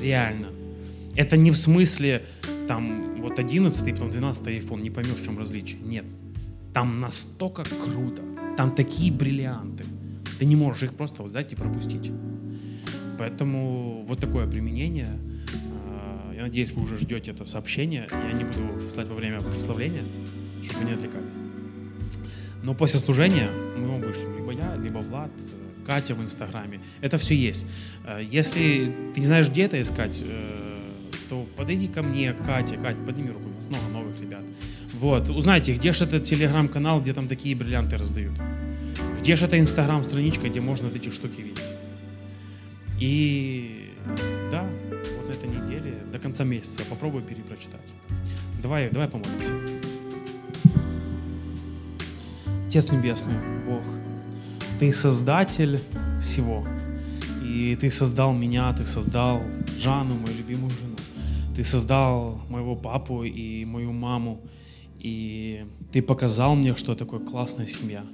Реально. Это не в смысле, там, вот 11 потом 12 iPhone, не поймешь, в чем различие. Нет. Там настолько круто. Там такие бриллианты. Ты не можешь их просто вот взять и пропустить. Поэтому вот такое применение. А, я надеюсь, вы уже ждете это сообщение. Я не буду слать во время прославления, чтобы вы не отвлекались. Но после служения мы вышлем. Либо я, либо Влад, Катя в Инстаграме. Это все есть. Э, если ты не знаешь, где это искать, э, то подойди ко мне, Катя. Катя, подними руку, у нас много новых ребят. Вот, узнайте, где же этот телеграм-канал, где там такие бриллианты раздают. Где же эта инстаграм-страничка, где можно вот эти штуки видеть. И да, вот на этой неделе, до конца месяца попробуй перепрочитать. Давай, давай помолимся. Отец Небесный, Бог, Ты создатель всего. И Ты создал меня, Ты создал Жанну, мою любимую жену. Ты создал моего папу и мою маму. И Ты показал мне, что такое классная семья.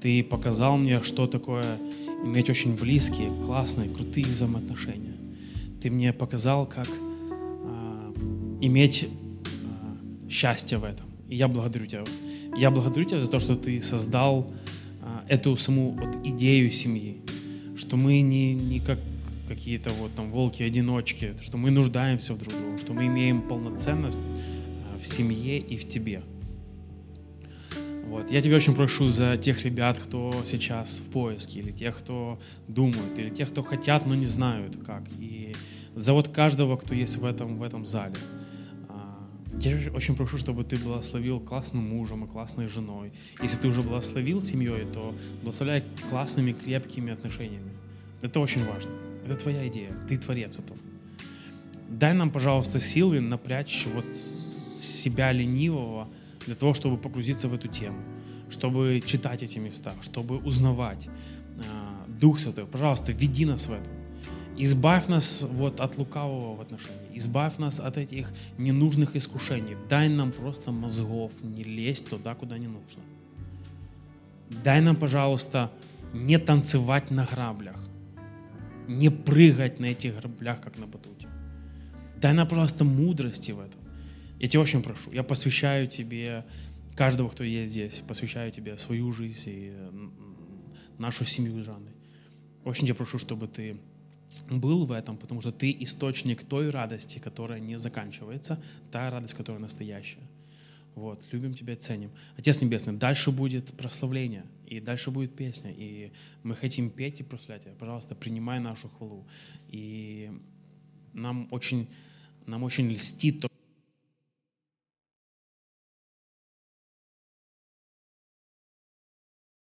Ты показал мне, что такое иметь очень близкие, классные, крутые взаимоотношения. Ты мне показал, как э, иметь э, счастье в этом. И я благодарю Тебя я благодарю Тебя за то, что Ты создал а, эту саму вот идею семьи, что мы не, не как какие-то вот там волки-одиночки, что мы нуждаемся в друг друге, что мы имеем полноценность а, в семье и в Тебе. Вот. Я тебя очень прошу за тех ребят, кто сейчас в поиске, или тех, кто думает, или тех, кто хотят, но не знают как. И за вот каждого, кто есть в этом, в этом зале. Я очень прошу, чтобы ты благословил классным мужем и классной женой. Если ты уже благословил семьей, то благословляй классными, крепкими отношениями. Это очень важно. Это твоя идея. Ты творец этого. Дай нам, пожалуйста, силы напрячь вот себя ленивого для того, чтобы погрузиться в эту тему, чтобы читать эти места, чтобы узнавать. А, Дух Святой, пожалуйста, веди нас в это. Избавь нас вот от лукавого в отношении. Избавь нас от этих ненужных искушений. Дай нам просто мозгов не лезть туда, куда не нужно. Дай нам, пожалуйста, не танцевать на граблях. Не прыгать на этих граблях, как на батуте. Дай нам, пожалуйста, мудрости в этом. Я тебя очень прошу. Я посвящаю тебе каждого, кто есть здесь. Посвящаю тебе свою жизнь и нашу семью с Жанной. Очень тебя прошу, чтобы ты был в этом, потому что ты источник той радости, которая не заканчивается, та радость, которая настоящая. Вот, любим тебя, ценим. Отец Небесный, дальше будет прославление, и дальше будет песня, и мы хотим петь и прославлять тебя. Пожалуйста, принимай нашу хвалу. И нам очень, нам очень льстит то,